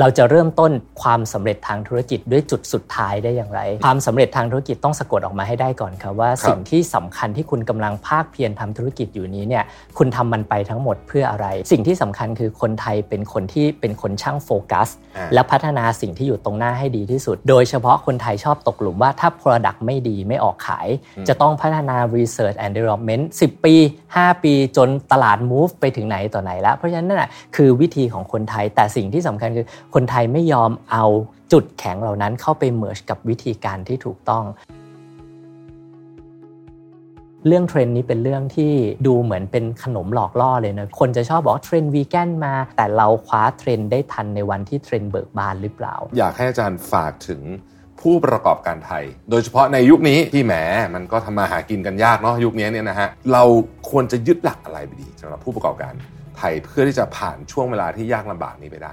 เราจะเริ่มต้นความสำเร็จทางธุรกิจด้วยจุดสุดท้ายได้อย่างไร ความสำเร็จทางธุรกิจต้องสะกดออกมาให้ได้ก่อนครับว่าสิ่งที่สำคัญที่คุณกำลังภาคเพียรทำธุรกิจอยู่นี้เนี่ยคุณทำมันไปทั้งหมดเพื่ออะไร สิ่งที่สำคัญคือคนไทยเป็นคนที่เป็นคนช่างโฟกัส และพัฒนาสิ่งที่อยู่ตรงหน้าให้ดีที่สุด โดยเฉพาะคนไทยชอบตกหลุมว่าถ้า Product ไม่ดีไม่ออกขาย จะต้องพัฒนา Research and Development 10 ปี 5 ปีจนตลาด move ไปถึงไหนต่อไหนแล้วเพราะฉะนั้นนั่นแหะคือวิธีของคนไทยแต่สิ่งที่สำคัญคือ คนไทยไม่ยอมเอาจุดแข็งเหล่านั้นเข้าไป merge กับวิธีการที่ถูกต้อง เรื่องเทรนด์นี้เป็นเรื่องที่ดูเหมือนเป็นขนมหลอกล่อเลยนะคนจะชอบบอกเทรนด์วีแกนมา แต่เราคว้าเทรนด์ได้ทันในวันที่เทรนด์เบิกบานหรือเปล่า อยากให้อาจารย์ฝากถึงผู้ประกอบการไทย โดยเฉพาะในยุคนี้ที่แหมมันก็ทำมาหากินกันยากเนาะยุคนี้เนี่ยนะฮะเราควรจะยึดหลักอะไรไปดีสำหรับผู้ประกอบการไทยเพื่อที่จะผ่านช่วงเวลาที่ยากลำบากนี้ไปได้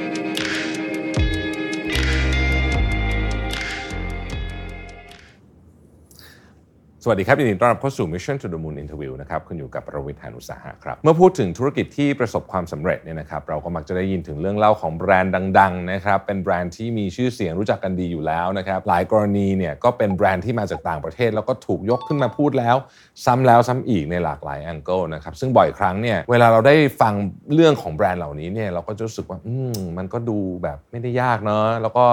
สวัสดีครับยินดีต้อนรับเข้าสู่ Mission to the Moon Interview นะครับคุณอยู่กับประวิทยานุสาหะครับ เมื่อพูดถึงธุรกิจที่ประสบความสำเร็จเนี่ยนะครับเราก็มักจะได้ยินถึงเรื่องเล่าของแบรนด์ดังๆนะครับเป็นแบรนด์ที่มีชื่อเสียงรู้จักกันดีอยู่แล้วนะครับหลายกรณีเนี่ยก็เป็นแบรนด์ที่มาจากต่างประเทศ แล้วก็ถูกยกขึ้นมาพูดแล้ว ซ้ำแล้วซ้ำอีกในหลากหลายแองเกิลนะครับซึ่งบ่อยครั้งเนี่ยเวลาเราได้ฟังเรื่องของแบรนด์เหล่านี้เนี่ยเราก็จะรู้สึกว่าอืมมันก็ดูแบบไม่ได้ยากเนาะแล้วก็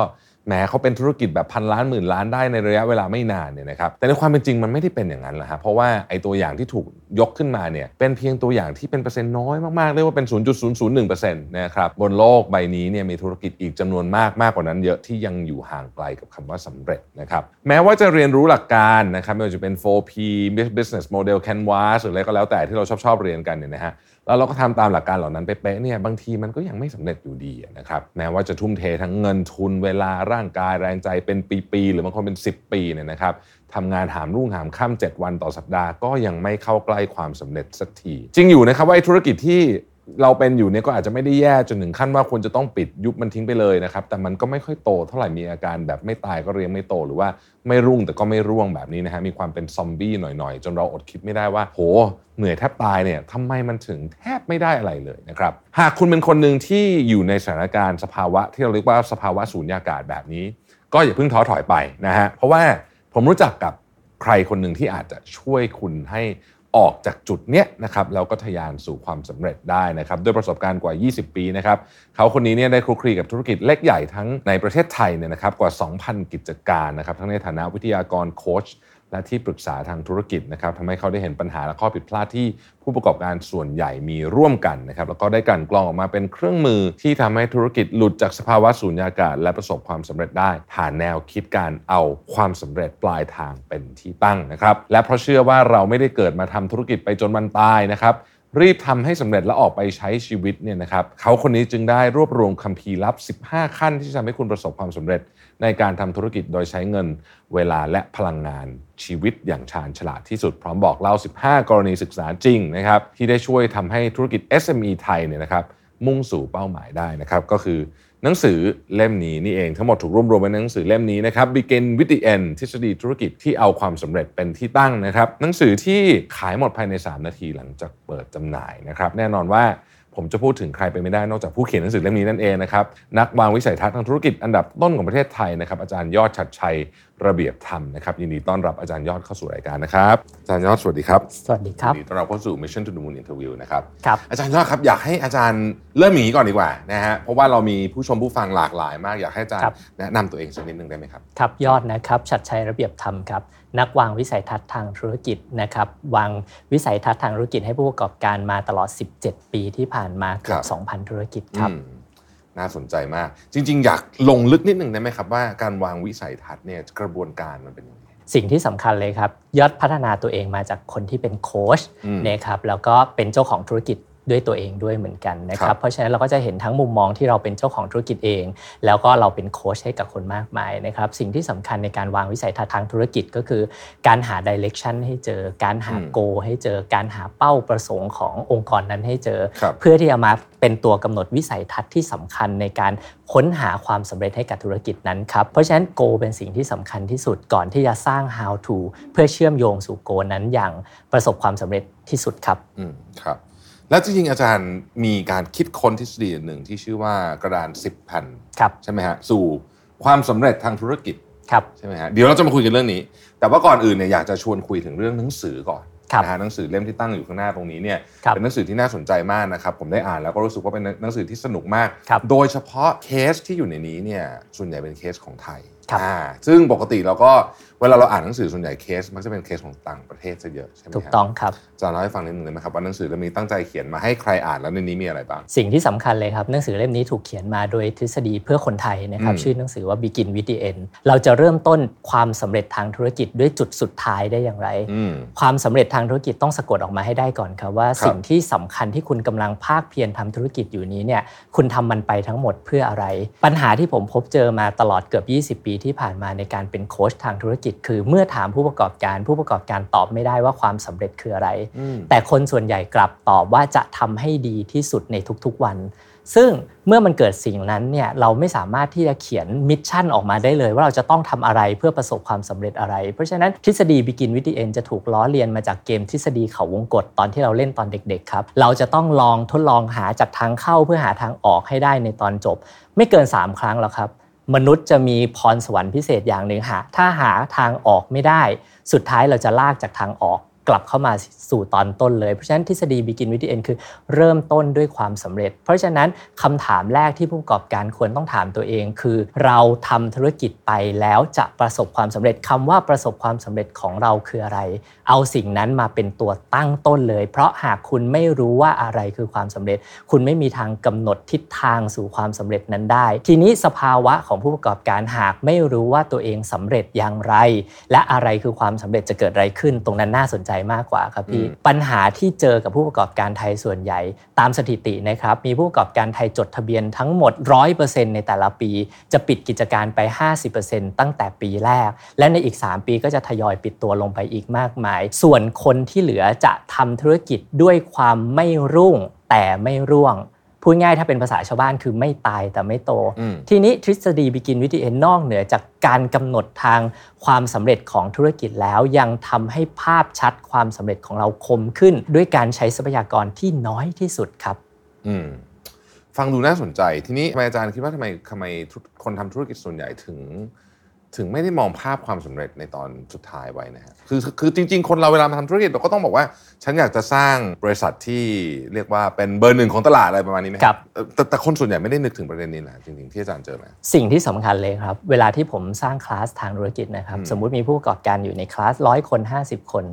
แหมเขาเป็นธุรกิจแบบพันล้านหมื่นล้านได้ในระยะเวลาไม่นานเนี่ยนะครับแต่ในความเป็นจริงมันไม่ได้เป็นอย่างนั้นแหละฮะเพราะว่าไอ้ตัวอย่างที่ถูกยกขึ้นมาเนี่ยเป็นเพียงตัวอย่างที่เป็นเปอร์เซ็นต์น้อยมากๆเรียกว่าเป็น 0.001%นะครับบนโลกใบนี้เนี่ยมีธุรกิจอีกจำนวนมากมากกว่านั้นเยอะที่ยังอยู่ห่างไกลกับคำว่าสำเร็จนะครับแม้ว่าจะเรียนรู้หลักการนะครับไม่ว่าจะเป็น 4P business model canvas หรืออะไรก็แล้วแต่ที่เราชอบชอบเรียนกันเนี่ยนะฮะ แล้วเราก็ทำตามหลักการเหล่านั้นเป๊ะๆเนี่ยบางทีมันก็ยังไม่สำเร็จอยู่ดีนะครับแม้ว่าจะทุ่มเททั้งเงินทุนเวลาร่างกายแรงใจเป็นปีๆหรือบางคนเป็น 10 ปีเนี่ยนะครับทำงานหามรุ่งหามค่ำ7วันต่อสัปดาห์ก็ยังไม่เข้าใกล้ความสำเร็จสักทีจริงอยู่นะครับว่าธุรกิจที่ เราเป็นอยู่เนี่ยก็อาจจะไม่ได้แย่จนถึงขั้นว่าควรจะต้องปิดยุบมันทิ้งไปเลยนะครับ แต่มันก็ไม่ค่อยโตเท่าไหร่มีอาการแบบไม่ตายก็เรียงไม่โตหรือว่าไม่รุ่งแต่ก็ไม่ร่วงแบบนี้นะฮะมีความเป็นซอมบี้หน่อยๆ จนเราอดคิดไม่ได้ว่า โห เหนื่อยแทบตายเนี่ยทำไมมันถึงแทบไม่ได้อะไรเลยนะครับหากคุณเป็นคนหนึ่งที่อยู่ในสถานการณ์สภาวะ ที่เราเรียกว่าสภาวะสูญญากาศแบบนี้ ก็อย่าเพิ่งท้อถอยไปนะฮะเพราะว่าผมรู้จักกับใครคนหนึ่งที่อาจจะช่วยคุณให้ ออกจากจุดเนี้ยนะครับแล้วก็ทะยานสู่ความสำเร็จได้นะครับด้วยประสบการณ์กว่า 20 ปีนะครับเขาคนนี้เนี่ยได้คลุกคลีกับธุรกิจเล็กใหญ่ทั้งในประเทศไทยเนี่ยนะครับกว่า 2,000 กิจการนะครับทั้งในฐานะวิทยากรโค้ช และที่ปรึกษาทางธุรกิจนะครับทำให้เขาได้เห็นปัญหาและข้อผิดพลาดที่ผู้ประกอบการส่วนใหญ่มีร่วมกันนะครับแล้วก็ได้กันกรองออกมาเป็นเครื่องมือที่ทำให้ธุรกิจหลุดจากสภาวะสูญญากาศ และประสบความสำเร็จได้ ผ่านแนวคิดการเอาความสำเร็จปลายทางเป็นที่ตั้งนะครับและเพราะเชื่อว่าเราไม่ได้เกิดมาทำธุรกิจไปจนวันตายนะครับรีบทำให้สำเร็จแล้วออกไปใช้ชีวิตเนี่ยนะครับเขาคนนี้จึงได้รวบรวมคัมภีร์ลับ 15 ขั้นที่จะทำให้คุณประสบความสำเร็จ ในการทำธุรกิจโดยใช้เงินเวลาและพลังงานชีวิตอย่างชาญฉลาดที่สุดพร้อมบอกเล่า 15 กรณีศึกษาจริงนะครับที่ได้ช่วยทำให้ธุรกิจ SME ไทยเนี่ยนะครับมุ่งสู่เป้าหมายได้นะครับก็คือหนังสือเล่มนี้นี่เองทั้งหมดถูกรวบรวมไว้ในหนังสือเล่มนี้นะครับ Begin with the End ทฤษฎีธุรกิจที่เอาความสำเร็จเป็นที่ตั้งนะครับ หนังสือที่ขายหมดภายใน 3 นาทีหลังจากเปิดจำหน่ายนะครับ แน่นอนว่า ผมจะพูดถึงใครไปไม่ได้นอกจากผู้เขียนหนังสือเล่มนี้นั่นเองนะครับนักวางวิสัยทัศน์ทางธุรกิจอันดับต้นของประเทศไทยนะครับอาจารย์ยอดชัดชัยระเบียบธรรมนะครับยินดีต้อนรับอาจารย์ยอดเข้าสู่รายการนะครับอาจารย์ยอดสวัสดีครับสวัสดีครับยินดีต้อนรับเข้าสู่ Mission to the Moon Interview นะครับครับอาจารย์ยอดครับอยากให้อาจารย์เริ่มอย่างนี้ก่อนดีกว่านะฮะเพราะว่าเรามีผู้ชมผู้ฟังหลากหลาย มากอยากให้อาจารย์แนะนำตัวเองสักนิดนึงได้ไหมครับครับยอดนะครับชัดชัยระเบียบธรรมครับ นักวางวิสัยทัศน์ทางธุรกิจนะครับวางวิสัยทัศน์ทางธุรกิจให้ผู้ประกอบการมาตลอด 17 ปีที่ผ่านมาเกือบ2,000 ธุรกิจครับน่าสนใจมาก จริง ๆ อยากลงลึกนิดหนึ่งได้ไหมครับว่าการวางวิสัยทัศน์เนี่ยกระบวนการมันเป็นยังไงสิ่งที่สำคัญเลยครับยอดพัฒนาตัวเองมาจากคนที่เป็นโค้ชนะครับแล้วก็เป็นเจ้าของธุรกิจ ด้วยตัวเองด้วยเหมือนกันนะครับ เพราะฉะนั้นเราก็จะเห็นทั้งมุมมองที่เราเป็นเจ้าของธุรกิจเอง แล้วก็เราเป็นโค้ชให้กับคนมากมายนะครับ สิ่งที่สำคัญในการวางวิสัยทัศน์ทางธุรกิจก็คือ การหาดิเรกชันให้เจอ การหาโก ให้เจอ การหาเป้าประสงค์ขององค์กรนั้นให้เจอ เพื่อที่จะมาเป็นตัวกำหนดวิสัยทัศน์ที่สำคัญในการค้นหาความสำเร็จให้กับธุรกิจนั้นครับ เพราะฉะนั้นโกเป็นสิ่งที่สำคัญที่สุดก่อนที่จะสร้าง how to เพื่อเชื่อมโยงสู่โกนั้นอย่างประสบความสำเร็จที่สุดครับ อืม ครับ แล้วจริงๆอาจารย์มีการคิดค้นทฤษฎีหนึ่งที่ชื่อว่ากระดาน 10แผ่นครับใช่ไหมฮะสู่ความสำเร็จทางธุรกิจครับใช่ไหมฮะเดี๋ยวเราจะมาคุยกันเรื่องนี้ แต่ว่าก่อนอื่นเนี่ยอยากจะชวนคุยถึงเรื่องหนังสือก่อนครับนะฮะหนังสือเล่มที่ตั้งอยู่ข้างหน้าตรงนี้เนี่ยครับเป็นหนังสือที่น่าสนใจมากนะครับผมได้อ่านแล้วก็รู้สึกว่าเป็นหนังสือที่สนุกมากครับโดยเฉพาะเคสที่อยู่ในนี้เนี่ยส่วนใหญ่เป็นเคสของไทยครับอ่าซึ่งปกติเราก็ เวลาเราอ่านหนังสือส่วนใหญ่เคส มักจะเป็นเคสของต่างประเทศซะเยอะใช่ไหมถูกฮะต้องครับอาจารย์เล่าให้ฟังนิดนึงได้ไหมครับว่าหนังสือเล่มนี้ตั้งใจเขียนมาให้ใครอ่านแล้วในนี้มีอะไรบ้าง สิ่งที่สำคัญเลยครับหนังสือเล่มนี้ถูกเขียนมาโดยทฤษฎีเพื่อคนไทยนะครับอืมชื่อหนังสือว่า Begin with the End เราจะเริ่มต้นความสำเร็จทางธุรกิจด้วยจุดสุดท้ายได้อย่างไรอืมความสำเร็จทางธุรกิจต้องสะกดออกมาให้ได้ก่อนครับว่าครับสิ่งที่สำคัญที่คุณกำลังภาคเพียรทำธุรกิจอยู่นี้เนี่ยคุณทำมันไปทั้งหมดเพื่ออะไร ปัญหาที่ผมพบเจอมาตลอดเกือบ 20 ปีที่ผ่านมาในการเป็นโค้ชทางธุรกิจคือเมื่อถามผู้ประกอบการ ผู้ประกอบการตอบไม่ได้ว่าความสำเร็จคืออะไรอืมแต่คนส่วนใหญ่กลับตอบว่าจะทำให้ดีที่สุดในทุกๆวัน ซึ่งเมื่อมันเกิดสิ่งนั้นเนี่ยเราไม่สามารถที่จะเขียน mission ออกมาได้เลย ว่าเราจะต้องทำอะไรเพื่อประสบความสำเร็จอะไร เพราะฉะนั้นทฤษฎี Begin with the End จะถูกล้อเลียนมาจากเกมทฤษฎีเขาวงกตตอนที่เราเล่นตอนเด็กๆครับเราจะต้องลองทดลองหาจากทางเข้าเพื่อหาทางออกให้ได้ในตอนจบ ไม่เกิน 3 ครั้งหรอกครับ มนุษย์จะมีพรสวรรค์พิเศษอย่างหนึ่งหาถ้าหาทางออกไม่ได้ สุดท้ายเราจะลากจากทางออก กลับเข้ามาสู่ตอนต้นเลย เพราะฉะนั้นทฤษฎี Begin with the End คือเริ่มต้นด้วยความสำเร็จ เพราะฉะนั้นคำถามแรกที่ผู้ประกอบการควรต้องถามตัวเอง คือเราทำธุรกิจไปแล้วจะประสบความสำเร็จคำว่าประสบความสำเร็จของเราคืออะไร เอาสิ่งนั้นมาเป็นตัวตั้งต้นเลย เพราะหากคุณไม่รู้ว่าอะไรคือความสำเร็จ คุณไม่มีทางกำหนดทิศทางสู่ความสำเร็จนั้นได้ ทีนี้สภาวะของผู้ประกอบการหากไม่รู้ว่าตัวเองสำเร็จอย่างไร และอะไรคือความสำเร็จจะเกิดอะไรขึ้น ตรงนั้นน่าสนใจมากกว่าครับพี่อืมปัญหาที่เจอกับผู้ประกอบการไทยส่วนใหญ่ ตามสถิตินะครับมีผู้ประกอบการไทยจดทะเบียนทั้งหมด 100%ในแต่ละปี จะปิดกิจการไป 50%ตั้งแต่ปีแรก และในอีก 3 ปีก็จะทยอยปิดตัวลงไปอีกมากมาย ส่วนคนที่เหลือจะทำธุรกิจด้วยความไม่รุ่งแต่ไม่ร่วง พูดง่ายถ้าเป็นภาษาชาวบ้านคือไม่ตายแต่ไม่โตอืมทีนี้ทฤษฎี Begin with the End นอกเหนือจากการกำหนดทางความสำเร็จของธุรกิจแล้วยังทำให้ภาพชัดความสำเร็จของเราคมขึ้น ด้วยการใช้ทรัพยากรที่น้อยที่สุดครับอืมฟังดูน่าสนใจ ทีนี้ทำไมอาจารย์คิดว่าทำไมทำไมทุกคนทำธุรกิจส่วนใหญ่ถึง ถึงไม่ได้มองภาพความสำเร็จในตอนสุดท้ายไว้นะฮะคือคือจริง ๆ คนเราเวลามาทำธุรกิจเราก็ต้องบอกว่า ฉันอยากจะสร้างบริษัทที่เรียกว่าเป็นเบอร์หนึ่งของตลาดอะไรประมาณนี้ไหมครับเอ่อแต่แต่คนส่วนใหญ่ไม่ได้นึกถึงประเด็นนี้นะจริงๆที่อาจารย์เจอมาสิ่งที่สำคัญเลยครับ เวลาที่ผมสร้างคลาสทางธุรกิจนะครับอืมสมมุติมีผู้ประกอบการอยู่ในคลาสร้อยคน 50 คน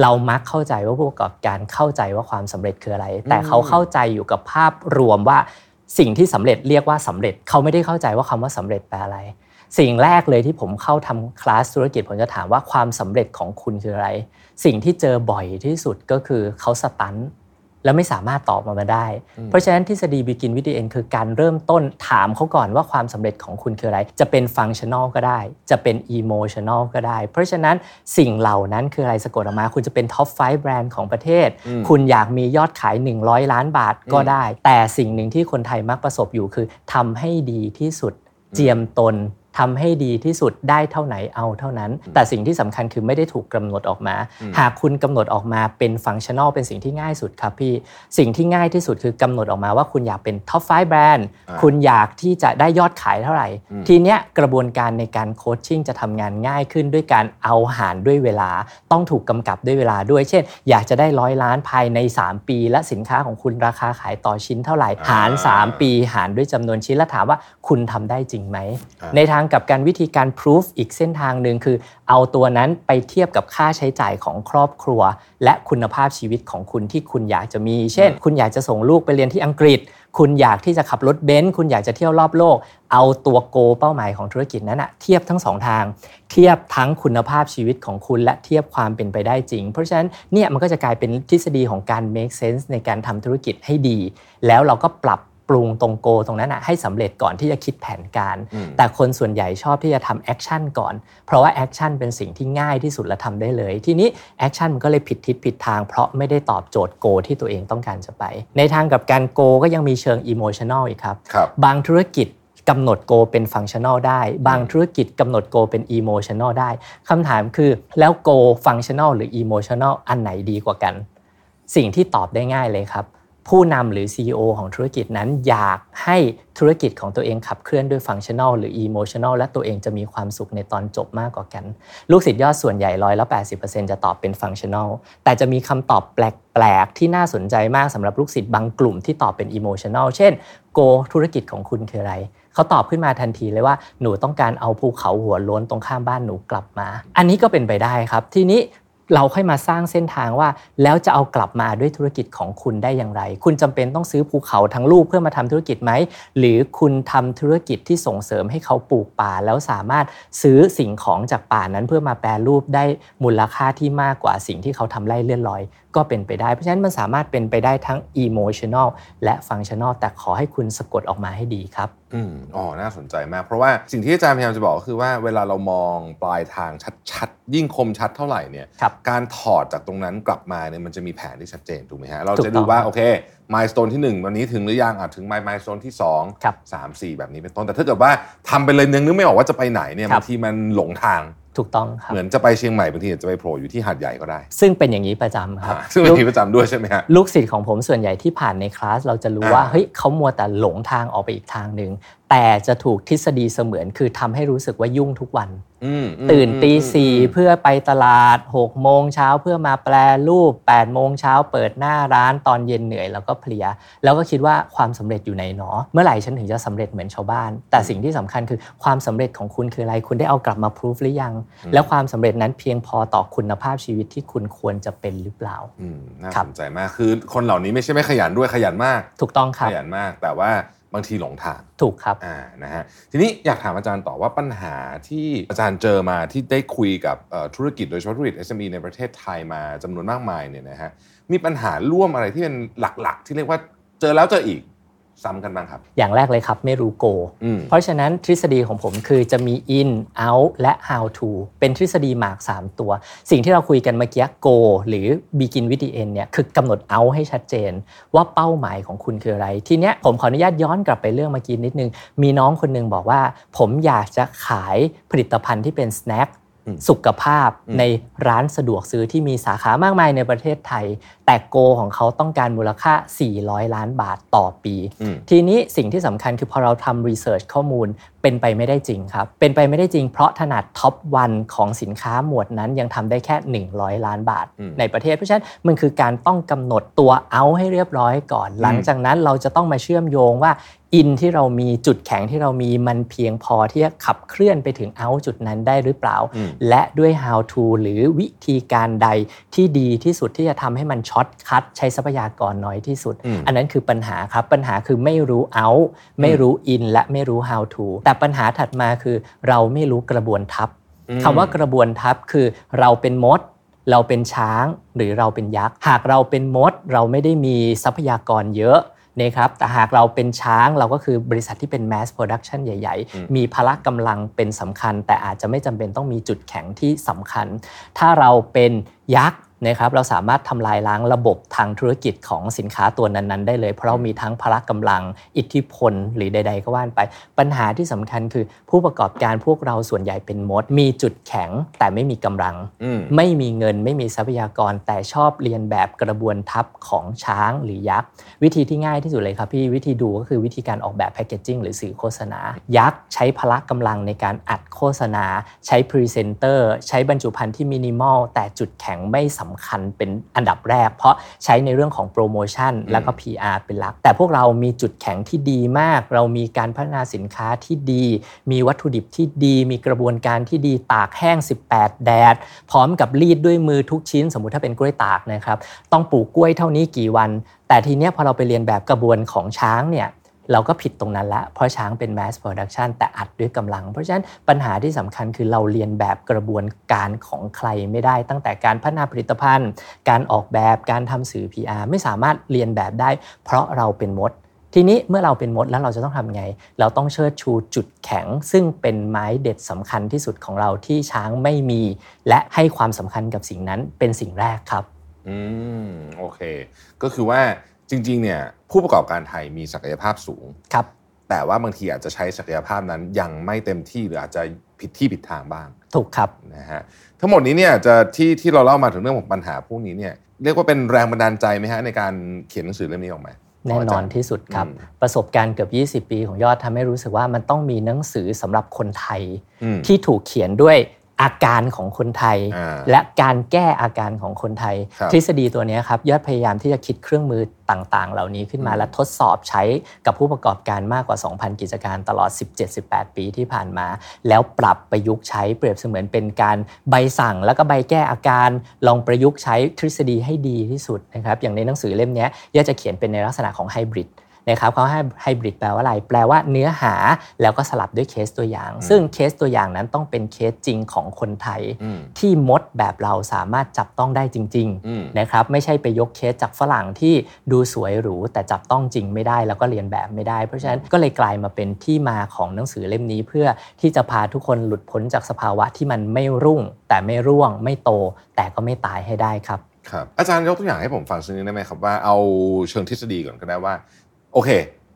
เรามักเข้าใจว่าผู้ประกอบการเข้าใจว่าความสำเร็จคืออะไร แต่เขาเข้าใจอยู่กับภาพรวมว่าสิ่งที่สำเร็จเรียกว่าสำเร็จเขาไม่ได้เข้าใจว่าคำว่าสำเร็จแปลอะไร สิ่งแรกเลยที่ผมเข้าทำคลาสธุรกิจผมจะถามว่าความสำเร็จของคุณคืออะไร สิ่งที่เจอบ่อยที่สุดก็คือเขาสตันแล้วไม่สามารถตอบมามาได้ เพราะฉะนั้นทฤษฎี Begin with the End คือการเริ่มต้นถามเขาก่อนว่าความสำเร็จของคุณคืออะไร จะเป็น Functional ก็ได้ จะเป็น Emotional ก็ได้ เพราะฉะนั้นสิ่งเหล่านั้นคืออะไรสะกดออกมา คุณจะเป็น Top 5 แบรนด์ของประเทศอืมคุณอยากมียอดขาย 100 ล้านบาทก็ได้ แต่สิ่งหนึ่งที่คนไทยมักประสบอยู่คือทำให้ดีที่สุด เจียมตน ทำให้ดีที่สุดได้เท่าไหนเอาเท่านั้น แต่สิ่งที่สำคัญคือไม่ได้ถูกกำหนดออกมา หากคุณกำหนดออกมาเป็น functional เป็นสิ่งที่ง่ายสุดครับพี่ สิ่งที่ง่ายที่สุดคือกำหนดออกมาว่าคุณอยากเป็น top 5แบรนด์อ่าคุณอยากที่จะได้ยอดขายเท่าไหร่ ทีเนี้ยกระบวนการในการ coaching จะทำงานง่ายขึ้นด้วยการเอาหารด้วยเวลา ต้องถูกกำกับด้วยเวลาด้วย เช่น อยากจะได้ร้อยล้านภายใน 3 ปี และสินค้าของคุณราคาขายต่อชิ้นเท่าไหร่ หาร 3 ปี หารด้วยจำนวนชิ้นแล้วถามว่าคุณทำได้จริงไหมอ่าในทางกลับกันวิธีการ proof อีกเส้นทางหนึ่งคือ เอาตัวนั้นไปเทียบกับค่าใช้จ่ายของครอบครัว และคุณภาพชีวิตของคุณที่คุณอยากจะมี เช่น คุณอยากจะส่งลูกไปเรียนที่อังกฤษ คุณอยากที่จะขับรถเบนซ์คุณอยากจะเที่ยวรอบโลก เอาตัว goal เป้าหมายของธุรกิจนั้นอะเทียบทั้งสองทาง เทียบทั้งคุณภาพชีวิตของคุณ และเทียบความเป็นไปได้จริง เพราะฉะนั้นเนี่ยมันก็จะกลายเป็นทฤษฎีของการ make sense ในการทำธุรกิจให้ดี แล้วเราก็ปรับ ปรุงตรง goal ตรงนั้นอะให้สำเร็จก่อนที่จะคิดแผนการอืมแต่คนส่วนใหญ่ชอบที่จะทำ action ก่อน เพราะว่า action เป็นสิ่งที่ง่ายที่สุดและทำได้เลย ทีนี้ action มันก็เลยผิดทิศผิดทาง เพราะไม่ได้ตอบโจทย์ goal ที่ตัวเองต้องการจะไป ในทางกลับกัน goal ก็ยังมีเชิงอิโมชัน a ลอีกครับครับบางธุรกิจกำหนดโกเป็นฟังชั่น a ลได้ บางธุรกิจกำหนดโกเป็นอิโมชัน a ลได้คำถามคือแล้วโกฟังชั่น a ลหรืออิโมชัน a ลอันไหนดีกว่ากัน สิ่งที่ตอบได้ง่ายเลยครับ ผู้นำหรือ CEO ของธุรกิจนั้นอยากให้ธุรกิจของตัวเองขับเคลื่อนด้วย functional หรือ emotional และตัวเองจะมีความสุขในตอนจบมากกว่ากัน ลูกศิษย์ยอดส่วนใหญ่ร้อยละ80%จะตอบเป็น functional แต่จะมีคำตอบแปลกๆ ที่น่าสนใจมากสำหรับลูกศิษย์บางกลุ่มที่ตอบเป็น emotional เช่น goal ธุรกิจของคุณคืออะไรเขาตอบขึ้นมาทันทีเลยว่าหนูต้องการเอาภูเขาหัวโล้นตรงข้ามบ้านหนูกลับมา อันนี้ก็เป็นไปได้ครับ ทีนี้ เราค่อยมาสร้างเส้นทางว่า แล้วจะเอากลับมาด้วยธุรกิจของคุณได้อย่างไร คุณจำเป็นต้องซื้อภูเขาทั้งลูกเพื่อมาทำธุรกิจไหม หรือคุณทำธุรกิจที่ส่งเสริมให้เขาปลูกป่า แล้วสามารถซื้อสิ่งของจากป่านั้นเพื่อมาแปรรูปได้มูลค่าที่มากกว่าสิ่งที่เขาทำไร่เลื่อนลอย ก็เป็นไปได้ เพราะฉะนั้นมันสามารถเป็นไปได้ทั้ง emotional และ functional แต่ขอให้คุณสะกดออกมาให้ดีครับ อืมอ๋อ น่าสนใจมาก เพราะว่าสิ่งที่อาจารย์พยายามจะบอกก็คือว่าเวลาเรามองปลายทางชัดๆ ยิ่งคมชัดเท่าไหร่เนี่ยครับการถอดจากตรงนั้นกลับมาเนี่ยมันจะมีแผนที่ชัดเจนถูกไหมฮะเราถูกจะต้ดูองว่าโอเคมายสเตนที่ 1 วันนี้ถึงหรือยังอะถึงมายมายสเตนที่2ครับ3 4 แบบนี้เป็นต้นแต่ถ้าเกิดว่าทำไปเลยนึงนึกไม่ออกว่าจะไปไหนเนี่ยครับบางทีมันหลงทาง ถูกต้องครับเหมือนจะไปเชียงใหม่บางทีอาจจะไปโผล่อยู่ที่หาดใหญ่ก็ได้ ซึ่งเป็นอย่างนี้ประจำครับอ่าซึ่งเป็นที่ประจำด้วยใช่ไหมฮะลูกศิษย์ของผมส่วนใหญ่ที่ผ่านในคลาสเราจะรู้อ่าว่าเฮ้ยเขามัวแต่หลงทางออกไปอีกทางหนึ่ง แต่จะถูกทฤษฎีเสมือนคือทำให้รู้สึกว่ายุ่งทุกวันอืมอืมตื่นตีอืมสี่อืมเพื่อไปตลาด6โมงเช้าเพื่อมาแปลรูป8โมงเช้าเปิดหน้าร้านตอนเย็นเหนื่อยแล้วก็เพลีย แล้วก็คิดว่าความสำเร็จอยู่ในหนอเมื่อไหร่ฉันถึงจะสำเร็จเหมือนชาวบ้าน แต่สิ่งที่สำคัญคือความสำเร็จของคุณคืออะไรคุณได้เอากลับมาพิสูจหรือยัง แล้วความสำเร็จนั้นเพียงพอต่อคุณภาพชีวิตที่คุณควรจะเป็นหรือเปล่าอืมน่าครับสนใจมากคือคนเหล่านี้ไม่ใช่ไม่ขยันด้วยขยันมาก ถูกต้องคขรับยันมากแต่ว่า บางทีหลงทางถูกครับอ่านะฮะทีนี้อยากถามอาจารย์ต่อว่าปัญหาที่อาจารย์เจอมาที่ได้คุยกับเอ่อธุรกิจโดยเฉพาะธุรกิจ SME ในประเทศไทยมาจำนวนมากมายเนี่ยนะฮะมีปัญหาร่วมอะไรที่เป็นหลักๆ ที่เรียกว่าเจอแล้วเจออีก ซ้ำกันบ้างครับ อย่างแรกเลยครับไม่รู้ go อืมเพราะฉะนั้นทฤษฎีของผมคือจะมี in out และ how to เป็นทฤษฎีหมาก 3 ตัว สิ่งที่เราคุยกันเมื่อกี้ go หรือ begin with the end เนี่ยคือกำหนด out ให้ชัดเจน ว่าเป้าหมายของคุณคืออะไร ทีเนี้ยผมขออนุญาตย้อนกลับไปเรื่องเมื่อกี้นิดนึง มีน้องคนหนึงบอกว่า ผมอยากจะขายผลิตภัณฑ์ที่เป็น snack อืม สุขภาพอืมในร้านสะดวกซื้อที่มีสาขามากมายในประเทศไทย แต่โกของเขาต้องการมูลค่า 400 ล้านบาทต่อปีอืมทีนี้สิ่งที่สำคัญคือพอเราทำรีเสิร์ชข้อมูลเป็นไปไม่ได้จริงครับ เป็นไปไม่ได้จริงเพราะถนัดท็อปวันของสินค้าหมวดนั้นยังทำได้แค่ 100 ล้านบาทอืมในประเทศ เพราะฉะนั้นมันคือการต้องกำหนดตัวเอาให้เรียบร้อยก่อน หลังจากนั้นเราจะต้องมาเชื่อมโยงว่าอินที่เรามีจุดแข็งที่เรามีมันเพียงพอที่จะขับเคลื่อนไปถึงเอาจุดนั้นได้หรือเปล่าอืมและด้วย how to หรือวิธีการใดที่ดีที่สุดที่จะทำให้มัน shortcut ใช้ทรัพยากรน้อยที่สุดอืมอันนั้นคือปัญหาครับ ปัญหาคือไม่รู้ out ไม่รู้ in และไม่รู้ how to แต่ปัญหาถัดมาคือเราไม่รู้กระบวนทัพอืมคำว่ากระบวนทัพคือเราเป็นมดเราเป็นช้างหรือเราเป็นยักษ์ หากเราเป็นมด เราไม่ได้มีทรัพยากรเยอะ นะครับแต่หากเราเป็นช้างเราก็คือบริษัทที่เป็น mass production ใหญ่อืมๆมีพละกำลังเป็นสำคัญ แต่อาจจะไม่จำเป็นต้องมีจุดแข็งที่สำคัญ ถ้าเราเป็นยักษ์ นะครับเราสามารถทำลายล้างระบบทางธุรกิจของสินค้าตัวนั้นๆ ได้เลย เพราะเรามีทั้งพละกำลังอิทธิพลหรือใด ๆ ก็ว่านไป ปัญหาที่สำคัญคือ ผู้ประกอบการพวกเราส่วนใหญ่เป็นมด มีจุดแข็งแต่ไม่มีกำลังอืมไม่มีเงินไม่มีทรัพยากรแต่ชอบเรียนแบบกระบวนทัพของช้างหรือยักษ์วิธีที่ง่ายที่สุดเลยครับพี่วิธีดูก็คือวิธีการออกแบบแพคเกจจิ้งหรือสื่อโฆษณา ยักษ์ใช้พละกำลังในการอัดโฆษณา ใช้พรีเซนเตอร์ใช้บรรจุภัณฑ์ที่มินิมอลแต่จุดแข็งไม่สำคัญเป็นอันดับแรก เพราะใช้ในเรื่องของโปรโมชั่นแล้วก็ PR เป็นหลัก แต่พวกเรามีจุดแข็งที่ดีมาก เรามีการพัฒนาสินค้าที่ดี มีวัตถุดิบที่ดี มีกระบวนการที่ดีตากแห้ง 18 แดด พร้อมกับรีดด้วยมือทุกชิ้น สมมุติถ้าเป็นกล้วยตากนะครับต้องปลูกกล้วยเท่านี้กี่วัน แต่ทีเนี้ยพอเราไปเลียนแบบกระบวนของช้างเนี่ย เราก็ผิดตรงนั้นละ เพราะช้างเป็น mass production แต่อัดด้วยกำลัง เพราะฉะนั้นปัญหาที่สำคัญคือเราเลียนแบบกระบวนการของใครไม่ได้ ตั้งแต่การพัฒนาผลิตภัณฑ์ การออกแบบการทำสื่อ PR ไม่สามารถเรียนแบบได้ เพราะเราเป็นมดทีนี้เมื่อเราเป็นมดแล้วเราจะต้องทำไง เราต้องเชิดชูจุดแข็ง ซึ่งเป็นไม้เด็ดสำคัญที่สุดของเราที่ช้างไม่มี และให้ความสำคัญกับสิ่งนั้นเป็นสิ่งแรกครับ อืมโอเค ก็คือว่าจริง ๆ เนี่ย ผู้ประกอบการไทยมีศักยภาพสูงครับแต่ว่าบางทีอาจจะใช้ศักยภาพนั้นยังไม่เต็มที่หรืออาจจะผิดที่ผิดทางบ้าง ถูกครับนะฮะทั้งหมดนี้เนี่ยจะที่ที่เราเล่ามาถึงเรื่องของปัญหาพวกนี้เนี่ยเรียกว่าเป็นแรงบันดาลใจไหมฮะในการเขียนหนังสือเล่มนี้ออกมาแน่นอนที่สุดครับอืมประสบการณ์เกือบ 20 ปีของยอดทำให้รู้สึกว่ามันต้องมีหนังสือสำหรับคนไทยอืมที่ถูกเขียนด้วย อาการของคนไทยอ่าและการแก้อาการของคนไทยครับทฤษฎีตัวเนี้ยครับยอดพยายามที่จะคิดเครื่องมือต่างๆ เหล่านี้ขึ้นมาอืมและทดสอบใช้กับผู้ประกอบการมากกว่า 2,000 กิจการตลอด 17-18 ปีที่ผ่านมา แล้วปรับประยุกต์ใช้เปรียบเสมือนเป็นการใบสั่ง แล้วก็ใบแก้อาการลองประยุกต์ใช้ทฤษฎีให้ดีที่สุดนะครับอย่างในหนังสือเล่มเนี้ยยอดจะเขียนเป็นในลักษณะของไฮบริด นะครับเขาให้ไฮบริดแปลว่าอะไร แปลว่าเนื้อหาแล้วก็สลับด้วยเคสตัวอย่าง ซึ่งเคสตัวอย่างนั้นต้องเป็นเคสจริงของคนไทยอืมที่มดแบบเราสามารถจับต้องได้จริงอืมๆนะครับไม่ใช่ไปยกเคสจากฝรั่งที่ดูสวยหรูแต่จับต้องจริงไม่ได้แล้วก็เรียนแบบไม่ได้ เพราะฉะนั้นก็เลยกลายมาเป็นที่มาของหนังสือเล่มนี้ เพื่อที่จะพาทุกคนหลุดพ้นจากสภาวะที่มันไม่รุ่ง แต่ไม่ร่วง ไม่โต แต่ก็ไม่ตายให้ได้ครับครับอาจารย์ยกตัวอย่างให้ผมฟังสักนิดได้ไหมครับว่าเอาเชิงทฤษฎีก่อนก็ได้ว่า โอเค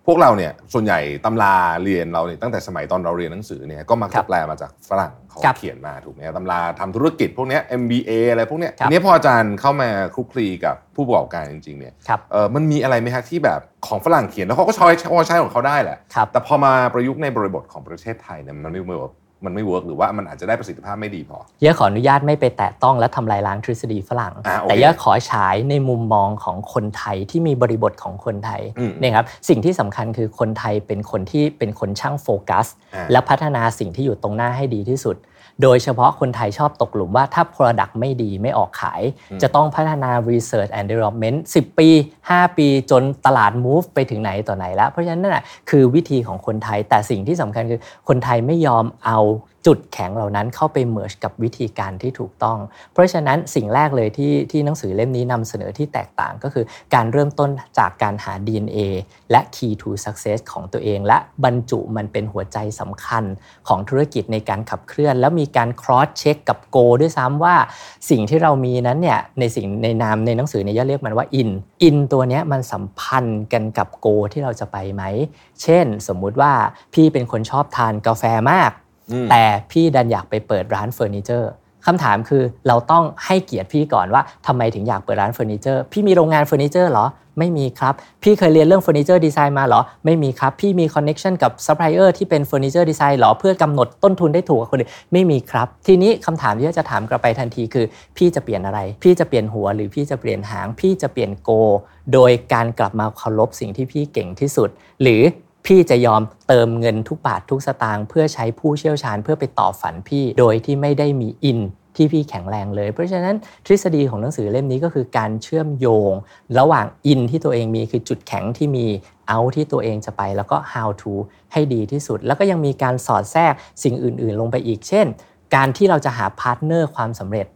พวกเราเนี่ยส่วนใหญ่ตำราเรียนเราเนี่ยตั้งแต่สมัยตอนเราเรียนหนังสือเนี่ยก็มักครัจะบแปลมาจากฝรั่งเขาครับเขียนมาถูกไหมครับตำราทำธุรกิจพวกเนี้ย MBA อะไรพวกเนี้ยครับทีนี้พออาจารย์เข้ามาคลุกคลีกับผู้ประกอบการจริงๆเนี่ยครับเออมันมีอะไรไหมฮะที่แบบของฝรั่งเขียนแล้วเขาก็ใช้ใช้ใช้ของเขาได้แหละครับแต่พอมาประยุกต์ในบริบทของประเทศไทยเนี่ยมันไม่ work มันไม่ work หรือว่ามันอาจจะได้ประสิทธิภาพไม่ดีพอยอดขออนุญาตไม่ไปแตะต้องและทำลายล้างทฤษฎีฝรั่งอ่าโอเคแต่ยอดขอฉายในมุมมองของคนไทยที่มีบริบทของคนไทยอืมนะครับสิ่งที่สำคัญคือคนไทยเป็นคนที่เป็นคนช่างโฟกัสอ่าและพัฒนาสิ่งที่อยู่ตรงหน้าให้ดีที่สุด โดยเฉพาะคนไทยชอบตกหลุมว่าถ้า Product ไม่ดีไม่ออกขาย จะต้องพัฒนา Research and Development 10 ปี 5 ปีจนตลาด move ไปถึงไหนต่อไหนแล้ว เพราะฉะนั้นนั่นแหะคือวิธีของคนไทยแต่สิ่งที่สำคัญคือคนไทยไม่ยอมเอาจุดแข็งเหล่านั้นเข้าไป merge กับวิธีการที่ถูกต้อง เพราะฉะนั้นสิ่งแรกเลยที่ที่หนังสือเล่มนี้นำเสนอที่แตกต่างก็คือ การเริ่มต้นจากการหา DNA และ key to success ของตัวเอง และบรรจุมันเป็นหัวใจสำคัญของธุรกิจในการขับเคลื่อน แล้วมีการ cross check กับ go ด้วยซ้ำว่า สิ่งที่เรามีนั้นเนี่ยในสิ่งในนามในหนังสือเนี่ยเรียกมันว่า in in ตัวเนี้ยมันสัมพันธ์กันกับ go ที่เราจะไปไหม เช่น สมมุติว่าพี่เป็นคนชอบทานกาแฟมาก แต่พี่ดันอยากไปเปิดร้านเฟอร์นิเจอร์คำถามคือเราต้องให้เกียรติพี่ก่อนว่าทำไมถึงอยากเปิดร้านเฟอร์นิเจอร์พี่มีโรงงานเฟอร์นิเจอร์เหรอ ไม่มีครับ พี่เคยเรียนเรื่องเฟอร์นิเจอร์ดีไซน์มาเหรอ ไม่มีครับ พี่มี connection กับซัพพลายเออร์ที่เป็นเฟอร์นิเจอร์ดีไซน์เหรอ เพื่อกำหนดต้นทุนได้ถูกกว่าคนอื่นไม่มีครับ ทีนี้คำถามที่จะถามกลับไปทันทีคือ พี่จะเปลี่ยนอะไร พี่จะเปลี่ยนหัวหรือพี่จะเปลี่ยนหาง พี่จะเปลี่ยน goal โดยการกลับมาเคารพสิ่งที่พี่เก่งที่สุด หรือ พี่จะยอมเติมเงินทุกบาททุกสตางค์เพื่อใช้ผู้เชี่ยวชาญเพื่อไปต่อฝันพี่ โดยที่ไม่ได้มี in ที่พี่แข็งแรงเลย เพราะฉะนั้นทฤษฎีของหนังสือเล่มนี้ก็คือการเชื่อมโยง ระหว่าง in ที่ตัวเองมีคือจุดแข็งที่มีเอาที่ตัวเองจะไปแล้วก็ how to ให้ดีที่สุด แล้วก็ยังมีการสอดแทรกสิ่งอื่น ๆ ลงไปอีก เช่น การที่เราจะหา partner ความสำเร็จ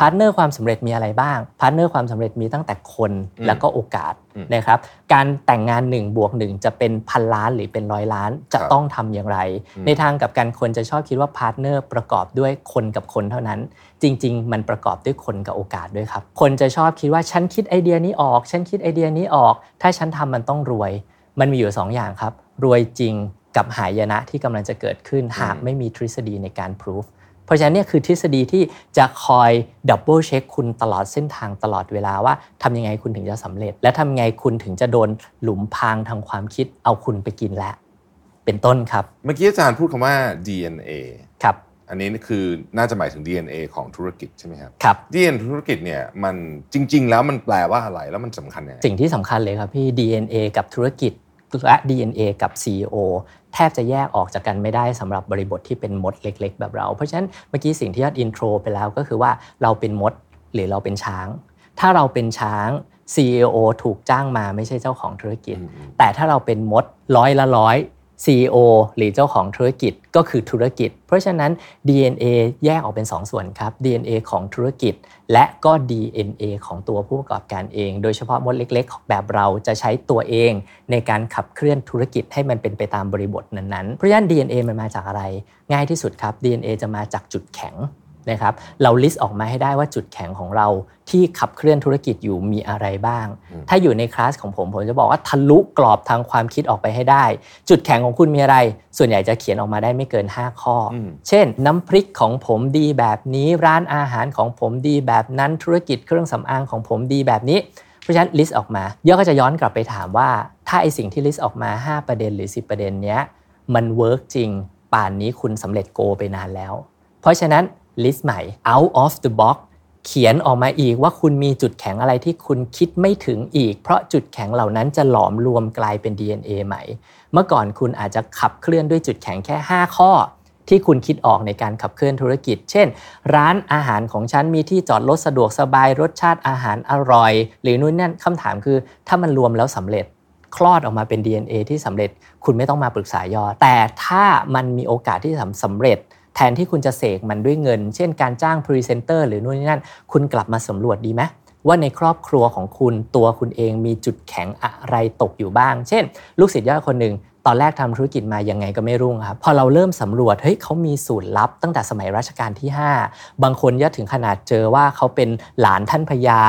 partner ความสำเร็จมีอะไรบ้าง partner ความสำเร็จมีตั้งแต่คนอืมแล้วก็โอกาสอืมนะครับการแต่งงาน1บวก1จะเป็นพันล้านหรือเป็นร้อยล้านจะครับต้องทำอย่างไรอืมในทางกลับกันคนจะชอบคิดว่า partner ประกอบด้วยคนกับคนเท่านั้น จริง ๆ มันประกอบด้วยคนกับโอกาสด้วยครับ คนจะชอบคิดว่าฉันคิดไอเดียนี้ออก ฉันคิดไอเดียนี้ออก ถ้าฉันทำมันต้องรวย มันมีอยู่สองอย่างครับ รวยจริงกับหายนะที่กำลังจะเกิดขึ้นหากไม่มีทฤษฎีในการพิสูจน์ เพราะฉะนั้นเนี่ยคือทฤษฎีที่จะคอย double check คุณตลอดเส้นทางตลอดเวลาว่าทำยังไงคุณถึงจะสำเร็จ และทำยังไงคุณถึงจะโดนหลุมพรางทางความคิดเอาคุณไปกินแล้วเป็นต้นครับ เมื่อกี้อาจารย์พูดคำว่า DNA ครับอันนี้คือน่าจะหมายถึง DNA ของธุรกิจใช่ไหมครับครับ DNA ธุรกิจเนี่ยมันจริง ๆ แล้วมันแปลว่าอะไรแล้วมันสำคัญยังไงสิ่งที่สำคัญเลยครับพี่ DNA กับธุรกิจ และ DNA กับ CEO แทบจะแยกออกจากกันไม่ได้สำหรับบริบทที่เป็นมดเล็ก ๆ แบบเรา เพราะฉะนั้นเมื่อกี้สิ่งที่ยอดอินโทรไปแล้วก็คือว่าเราเป็นมดหรือเราเป็นช้าง ถ้าเราเป็นช้าง CEO ถูกจ้างมาไม่ใช่เจ้าของธุรกิจอืมอืมแต่ถ้าเราเป็นมดร้อยละร้อย CEO หรือเจ้าของธุรกิจก็คือธุรกิจ เพราะฉะนั้น DNA แยกออกเป็น2ส่วนครับ DNA ของธุรกิจ และก็ DNA ของตัวผู้ประกอบการเอง โดยเฉพาะมดเล็กๆ แบบเราจะใช้ตัวเองในการขับเคลื่อนธุรกิจให้มันเป็นไปตามบริบทนั้นๆ เพราะฉะนั้น DNA มันมาจากอะไร ง่ายที่สุดครับ DNA จะมาจากจุดแข็ง นะครับเราลิสต์ออกมาให้ได้ว่าจุดแข็งของเราที่ขับเคลื่อนธุรกิจอยู่มีอะไรบ้าง ถ้าอยู่ในคลาสของผมผมจะบอกว่าทะลุกรอบทางความคิดออกไปให้ได้ จุดแข็งของคุณมีอะไร ส่วนใหญ่จะเขียนออกมาได้ไม่เกิน 5 ข้อ เช่น น้ำพริกของผมดีแบบนี้ ร้านอาหารของผมดีแบบนั้นธุรกิจเครื่องสำอางของผมดีแบบนี้เพราะฉะนั้น list ออกมายอดก็จะย้อนกลับไปถามว่า ถ้าไอสิ่งที่ list ออกมา 5 ประเด็นหรือ 10 ประเด็นเนี้ยมัน work จริง ป่านนี้คุณสำเร็จ goal ไปนานแล้ว เพราะฉะนั้น list ใหม่ out of the box เขียนออกมาอีกว่าคุณมีจุดแข็งอะไรที่คุณคิดไม่ถึงอีก เพราะจุดแข็งเหล่านั้นจะหลอมรวมกลายเป็น DNA ใหม่ เมื่อก่อนคุณอาจจะขับเคลื่อนด้วยจุดแข็งแค่ 5 ข้อ ที่คุณคิดออกในการขับเคลื่อนธุรกิจ เช่น ร้านอาหารของฉันมีที่จอดรถสะดวกสบายรสชาติอาหารอร่อย หรือนู่นนั่นคำถามคือ ถ้ามันรวมแล้วสำเร็จคลอดออกมาเป็น DNA ที่สำเร็จ คุณไม่ต้องมาปรึกษายอ แต่ถ้ามันมีโอกาสที่จะสำเร็จ แทนที่คุณจะเสกมันด้วยเงิน เช่นการจ้างพรีเซนเตอร์หรือนู่นนี่นั่น คุณกลับมาสำรวจดีไหมว่าในครอบครัวของคุณตัวคุณเองมีจุดแข็งอะไรตกอยู่บ้าง เช่น ลูกศิษย์ยอดคนหนึ่ง ตอนแรกทำธุรกิจมายังไงก็ไม่รุ่งครับพอเราเริ่มสำรวจเฮ้ยเขามีสูตรลับตั้งแต่สมัยรัชกาลที่ 5 บางคนยอดถึงขนาดเจอว่าเขาเป็นหลานท่านพญา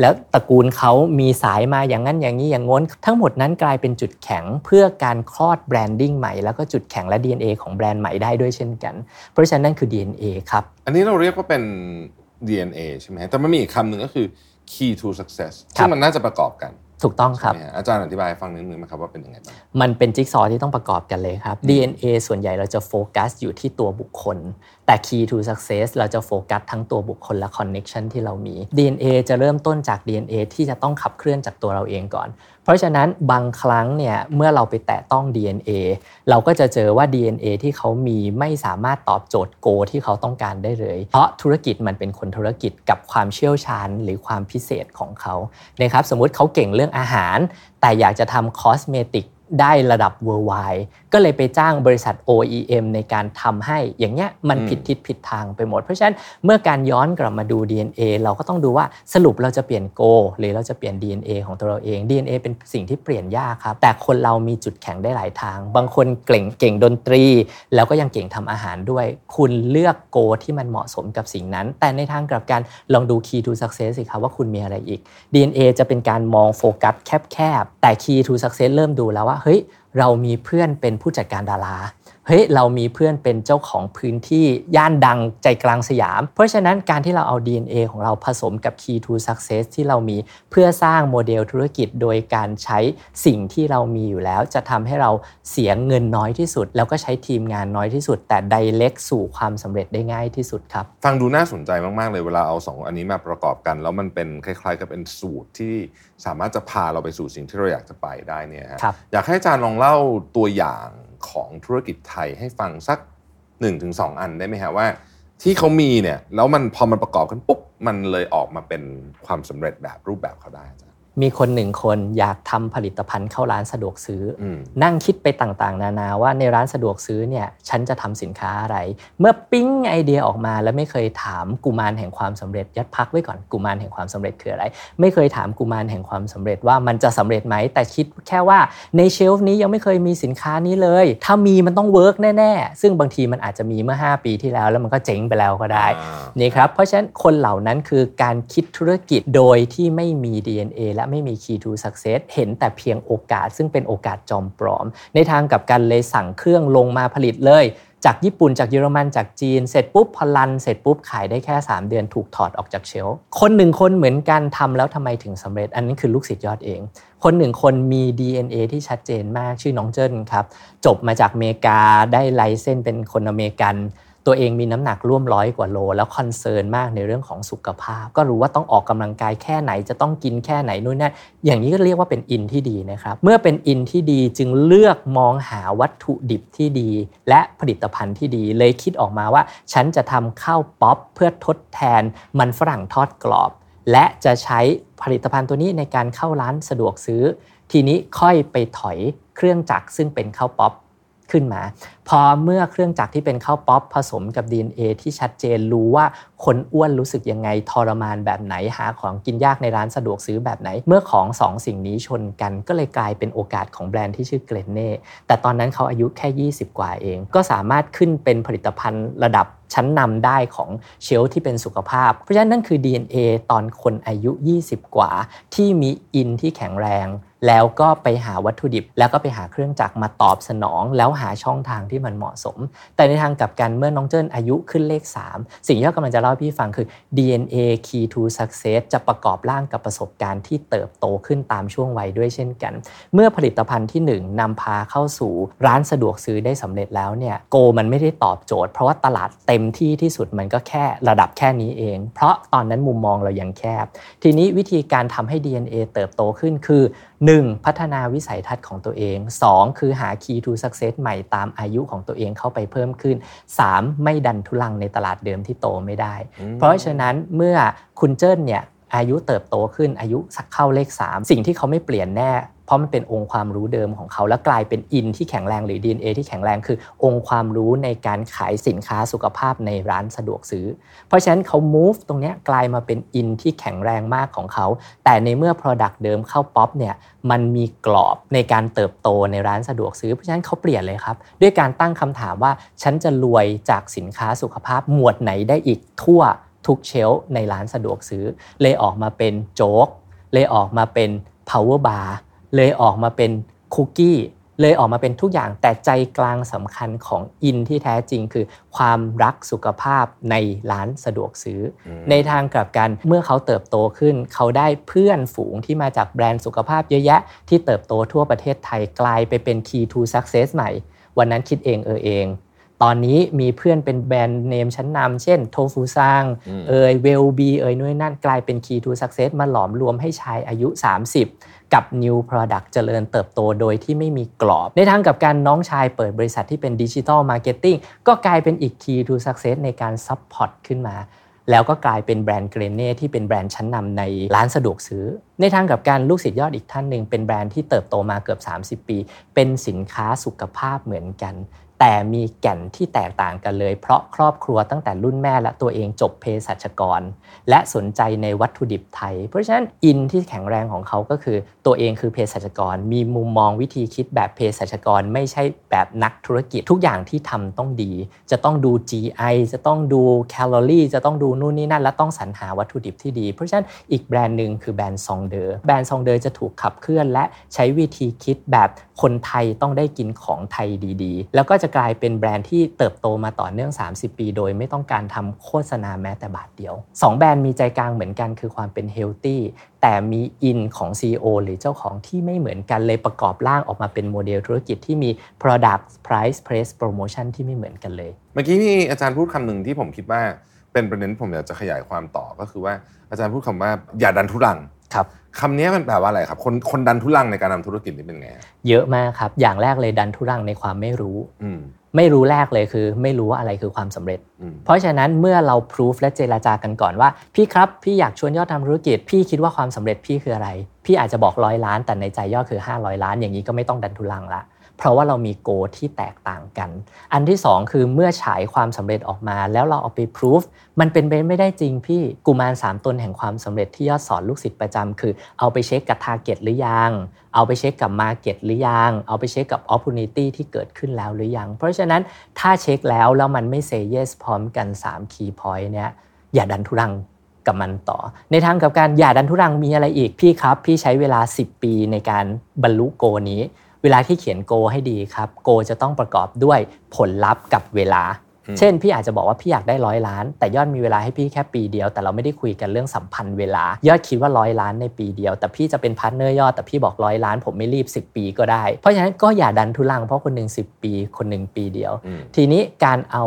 แล้วตระกูลเขามีสายมาอย่างนั้นอย่างนี้อย่างง้น ทั้งหมดนั้นกลายเป็นจุดแข็งเพื่อการคลอด branding ใหม่แล้วก็จุดแข็งและ DNA ของแบรนด์ใหม่ได้ด้วยเช่นกัน เพราะฉะนั้นนั่นคือ DNA ครับอันนี้เราเรียกว่าเป็น DNA ใช่ไหมแต่มันมีอีกคำหนึ่งก็คือ key to success ซึ่งมันน่าจะประกอบกัน ถูกต้องครับ อาจารย์อธิบายฟังนิดนึงไหมครับว่าเป็นยังไงบ้างมันเป็นจิ๊กซอว์ที่ต้องประกอบกันเลยครับ DNA ส่วนใหญ่เราจะโฟกัสอยู่ที่ตัวบุคคล แต่ Key to Success เราจะโฟกัสทั้งตัวบุคคลและ Connection ที่เรามี DNA จะเริ่มต้นจาก DNA ที่จะต้องขับเคลื่อนจากตัวเราเองก่อน เพราะฉะนั้นบางครั้งเนี่ยเมื่อเราไปแตะต้อง DNA เราก็จะเจอว่า DNA ที่เขามีไม่สามารถตอบโจทย์โก ที่เขาต้องการได้เลย เพราะธุรกิจมันเป็นคนธุรกิจกับความเชี่ยวชาญหรือความพิเศษของเขานะครับสมมุติเขาเก่งเรื่องอาหาร แต่อยากจะทำคอสเมติก ได้ระดับ worldwide ก็เลยไปจ้างบริษัท OEM ในการทำให้อย่างเงี้ยมันผิดทิศผิดทางไปหมด เพราะฉะนั้นเมื่อการย้อนกลับมาดู DNA เราก็ต้องดูว่าสรุปเราจะเปลี่ยน Go หรือเราจะเปลี่ยน DNA ของตัวเราเอง DNA เป็นสิ่งที่เปลี่ยนยากครับ แต่คนเรามีจุดแข็งได้หลายทาง บางคนเก่งเก่งดนตรี แล้วก็ยังเก่งทำอาหารด้วย คุณเลือก Go ที่มันเหมาะสมกับสิ่งนั้น แต่ในทางกลับกันลองดู Key to Success สิครับว่าคุณมีอะไรอีก DNA จะเป็นการมองโฟกัสแคบๆแต่ Key to Success เริ่มดูแล้วว่าเฮ้ยเรามีเพื่อนเป็นผู้จัดการดารา เฮ้ยเรามีเพื่อนเป็นเจ้าของพื้นที่ย่านดังใจกลางสยาม เพราะฉะนั้นการที่เราเอา DNA ของเราผสมกับ Key to Success ที่เรามีเพื่อสร้างโมเดลธุรกิจโดยการใช้สิ่งที่เรามีอยู่แล้ว จะทำให้เราเสียเงินน้อยที่สุด แล้วก็ใช้ทีมงานน้อยที่สุด แต่ไดเ c กสู่ความสำเร็จได้ง่ายที่สุดครับ ฟังดูน่าสนใจมากๆเลยเวลาเอาสองอันนี้มาประกอบกัน แล้วมันเป็นคล้าย ๆ กับเป็นสูตรที่สามารถจะพาเราไปสู่สิ่งที่เราอยากจะไปได้เนี่ยฮะครับอยากให้อาจารย์ลองเล่าตัวอย่าง ของธุรกิจไทยให้ฟังสัก 1-2 อันได้ไหมฮะว่า ที่เขามีเนี่ยแล้วมันพอมันประกอบกันปุ๊บมันเลยออกมาเป็นความสำเร็จแบบรูปแบบเขาได้จารย์ มีคนหนึ่งคนอยากทำผลิตภัณฑ์เข้าร้านสะดวกซื้ออมนั่งคิดไปต่างๆ นานาว่าในร้านสะดวกซื้อเนี่ยฉันจะทำสินค้าอะไร เมื่อปิ๊งไอเดียออกมาแล้วไม่เคยถามกุมารแห่งความสำเร็จยัดพักไว้ก่อนกุมารแห่งความสำเร็จคืออะไร ไม่เคยถามกุมารแห่งความสำเร็จว่ามันจะสำเร็จไหมแต่คิดแค่ว่าใน shelf นี้ยังไม่เคยมีสินค้านี้เลย ถ้ามีมันต้อง work แน่ๆ ซึ่งบางทีมันอาจจะมีเมื่อ 5 ปีที่แล้ว แล้วมันก็เจ๊งไปแล้วก็ได้อ่านี่ครับเพราะฉะนั้นคนเหล่านั้นคือการคิดธุรกิจโดยที่ไม่มี DNA และไม่มี Key to Success เห็นแต่เพียงโอกาส ซึ่งเป็นโอกาสจอมปลอม ในทางกลับกันเลยสั่งเครื่องลงมาผลิตเลย จากญี่ปุ่นจากเยอรมันจากจีน เสร็จปุ๊บพอ run เสร็จปุ๊บขายได้แค่ 3 เดือนถูกถอดออกจาก shelf คนหนึ่งคนเหมือนกันทำแล้วทำไมถึงสำเร็จ อันนี้คือลูกศิษย์ยอดเอง คนหนึ่งคนมี DNA ที่ชัดเจนมากชื่อน้องเจิ้นครับจบมาจากอเมริกาได้ license เป็นคนอเมริกัน ตัวเองมีน้ำหนักร่วมร้อยกว่าโล แล้ว concern มากในเรื่องของสุขภาพ ก็รู้ว่าต้องออกกำลังกายแค่ไหนจะต้องกินแค่ไหนนู่นนั่นอย่างนี้ก็เรียกว่าเป็น in ที่ดีนะครับ เมื่อเป็น in ที่ดีจึงเลือกมองหาวัตถุดิบที่ดี และผลิตภัณฑ์ที่ดี เลยคิดออกมาว่า ฉันจะทำข้าวป๊อปเพื่อทดแทนมันฝรั่งทอดกรอบ และจะใช้ผลิตภัณฑ์ตัวนี้ในการเข้าร้านสะดวกซื้อ ทีนี้ค่อยไปถอยเครื่องจักรซึ่งเป็นข้าวป๊อป ขึ้นมา พอเมื่อเครื่องจักรที่เป็นข้าวป๊อปผสมกับ DNA ที่ชัดเจนรู้ว่าคนอ้วนรู้สึกยังไงทรมานแบบไหนหาของกินยากในร้านสะดวกซื้อแบบไหน เมื่อของสองสิ่งนี้ชนกันก็เลยกลายเป็นโอกาสของแบรนด์ที่ชื่อเกรนเน่แต่ตอนนั้นเขาอายุแค่ 20 กว่าเอง ก็สามารถขึ้นเป็นผลิตภัณฑ์ระดับชั้นนำได้ของเชลที่เป็นสุขภาพ เพราะฉะนั้นนั่นคือ DNA ตอนคนอายุ 20 กว่า ที่มีอินที่แข็งแรง แล้วก็ไปหาวัตถุดิบ แล้วก็ไปหาเครื่องจักรมาตอบสนอง แล้วหาช่องทางที่มันเหมาะสม แต่ในทางกลับกันเมื่อน้องเจิ้นอายุขึ้นเลข 3 สิ่งที่เรากำลังจะเล่าให้พี่ฟังคือ DNA key to success จะประกอบร่างกับประสบการณ์ที่เติบโตขึ้นตามช่วงวัยด้วยเช่นกัน เมื่อผลิตภัณฑ์ที่ 1นำพาเข้าสู่ร้านสะดวกซื้อได้สำเร็จแล้วเนี่ยโกมันไม่ได้ตอบโจทย์ เพราะว่าตลาดเต็มที่ที่สุดมันก็แค่ระดับแค่นี้เอง เพราะตอนนั้นมุมมองเรายังแคบ ทีนี้วิธีการทำให้ DNA เติบโตขึ้นคือ 1. พัฒนาวิสัยทัศน์ของตัวเอง 2. คือหา key to success ใหม่ตามอายุของตัวเองเข้าไปเพิ่มขึ้น 3. ไม่ดันทุลังในตลาดเดิมที่โตไม่ได้ เพราะฉะนั้นเมื่อคุณเจิ้นเนี่ย อายุเติบโตขึ้นอายุสักเข้าเลข 3 สิ่งที่เขาไม่เปลี่ยนแน่ เพราะมันเป็นองค์ความรู้เดิมของเขา แล้วกลายเป็นอินที่แข็งแรงหรือ DNA ที่แข็งแรงคือองค์ความรู้ในการขายสินค้าสุขภาพในร้านสะดวกซื้อ เพราะฉะนั้นเขา move ตรงนี้กลายมาเป็นอินที่แข็งแรงมากของเขา แต่ในเมื่อ Product เดิมเข้าป๊อปเนี่ยมันมีกรอบในการเติบโตในร้านสะดวกซื้อเพราะฉะนั้นเขาเปลี่ยนเลยครับ ด้วยการตั้งคำถามว่าฉันจะรวยจากสินค้าสุขภาพหมวดไหนได้อีกทั่ว ทุกเชลในร้านสะดวกซื้อ เลยออกมาเป็นโจ๊ก เลยออกมาเป็น power bar เลยออกมาเป็นคุกกี้ เลยออกมาเป็นทุกอย่างแต่ใจกลางสำคัญของอินที่แท้จริงคือ ความรักสุขภาพในร้านสะดวกซื้ออในทางกลับกันเมื่อเขาเติบโตขึ้น เขาได้เพื่อนฝูงที่มาจากแบรนด์สุขภาพเยอะแยะ ที่เติบโตทั่วประเทศไทยกลายไปเป็น key to success ใหม่ วันนั้นคิดเองเออเอง ตอนนี้มีเพื่อนเป็นแบรนด์เนมชั้นนำเช่นโทฟูซังเอยเวลบีเอยนู่นนั่นกลายเป็น key to success มาหลอมรวมให้ชายอายุ 30 กับ New Product เจริญเติบโตโดยที่ไม่มีกรอบ ในทางกลับกันน้องชายเปิดบริษัทที่เป็น digital marketing ก็กลายเป็นอีก key to success ในการ support ขึ้นมา แล้วก็กลายเป็นแบรนด์เกรนเน่ที่เป็นแบรนด์ชั้นนำในร้านสะดวกซื้อ ในทางกลับกันลูกศิษย์ยอดอีกท่านหนึ่งเป็นแบรนด์ที่เติบโตมาเกือบ 30 ปี เป็นสินค้าสุขภาพเหมือนกัน แต่มีแก่นที่แตกต่างกันเลย เพราะครอบครัวตั้งแต่รุ่นแม่และตัวเองจบเภสัชกร และสนใจในวัตถุดิบไทย เพราะฉะนั้นอินที่แข็งแรงของเขาก็คือ ตัวเองคือเภสัชกร มีมุมมองวิธีคิดแบบเภสัชกร ไม่ใช่แบบนักธุรกิจทุกอย่างที่ทำต้องดี จะต้องดู GI จะต้องดูแคลอรี่จะต้องดูนู่นนี่นั่น และต้องสรรหาวัตถุดิบที่ดี เพราะฉะนั้นอีกแบรนด์หนึ่งคือแบรนด์ซองเดอร์แบรนด์ซองเดอร์จะถูกขับเคลื่อน และใช้วิธีคิดแบบคนไทยต้องได้กินของไทยดีๆ แล้วก็จะจะกลายเป็นแบรนด์ที่เติบโตมาต่อเนื่อง 30 ปี โดยไม่ต้องการทำโฆษณาแม้แต่บาทเดียว 2 แบรนด์มีใจกลางเหมือนกันคือความเป็น healthy แต่มี in ของ CEO หรือเจ้าของที่ไม่เหมือนกันเลยประกอบร่างออกมาเป็นโมเดลธุรกิจที่มี product price place promotion ที่ไม่เหมือนกันเลย เมื่อกี้มีอาจารย์พูดคำหนึ่งที่ผมคิดว่าเป็นประเด็นผมอยากจะขยายความต่อก็คือว่าอาจารย์พูดคำว่าอย่าดันทุรัง ครับคำนี้มันแปลว่าอะไรครับ คนคนดันทุรังในการทำธุรกิจนี่เป็นไงเยอะมากครับ อย่างแรกเลยดันทุรังในความไม่รู้อืมไม่รู้แรกเลยคือ ไม่รู้ว่าอะไรคือความสำเร็จอืมเพราะฉะนั้นเมื่อเราพิสูจและเจราจากันก่อนว่า พี่ครับพี่อยากชวนยอดทำธุรกิจ พี่คิดว่าความสำเร็จพี่คืออะไร พี่อาจจะบอกร้อยล้านแต่ในใจยอดคือ 500 ล้าน อย่างนี้ก็ไม่ต้องดันทุลังละ เพราะว่าเรามีโกที่แตกต่างกัน อันที่ 2 คือเมื่อฉายความสำเร็จออกมา แล้วเราเอาไปพิสูจน์มันเป็นไปไม่ได้จริงพี่กุมารสามตนแห่งความสำเร็จที่ยอดสอนลูกศิษย์ประจำคือเอาไปเช็คกับ target หรือยัง เอาไปเช็คกับ market หรือยัง เอาไปเช็คกับ opportunity ที่เกิดขึ้นแล้วหรือยัง เพราะฉะนั้นถ้าเช็คแล้วแล้วมันไม่ say yes พร้อมกัน3 key point เนี่ยอย่าดันทุรังกับมันต่อ ในทางกับการอย่าดันทุรังมีอะไรอีกพี่ครับ พี่ใช้เวลา 10 ปีในการบรรลุ goal นี้ เวลาที่เขียนโกให้ดีครับโกจะต้องประกอบด้วยผลลัพธ์กับเวลา เช่น พี่อาจจะบอกว่าพี่อยากได้ร้อยล้าน แต่ยอดมีเวลาให้พี่แค่ปีเดียว แต่เราไม่ได้คุยกันเรื่องสัมพันธ์เวลา ยอดคิดว่าร้อยล้านในปีเดียว แต่พี่จะเป็น partner ยอดแต่พี่บอกร้อยล้าน ผมไม่รีบ 10 ปีก็ได้ เพราะฉะนั้นก็อย่าดันทุรังเพราะคนหนึ่ง10 ปี คนหนึ่งปีเดียวอืมทีนี้การเอา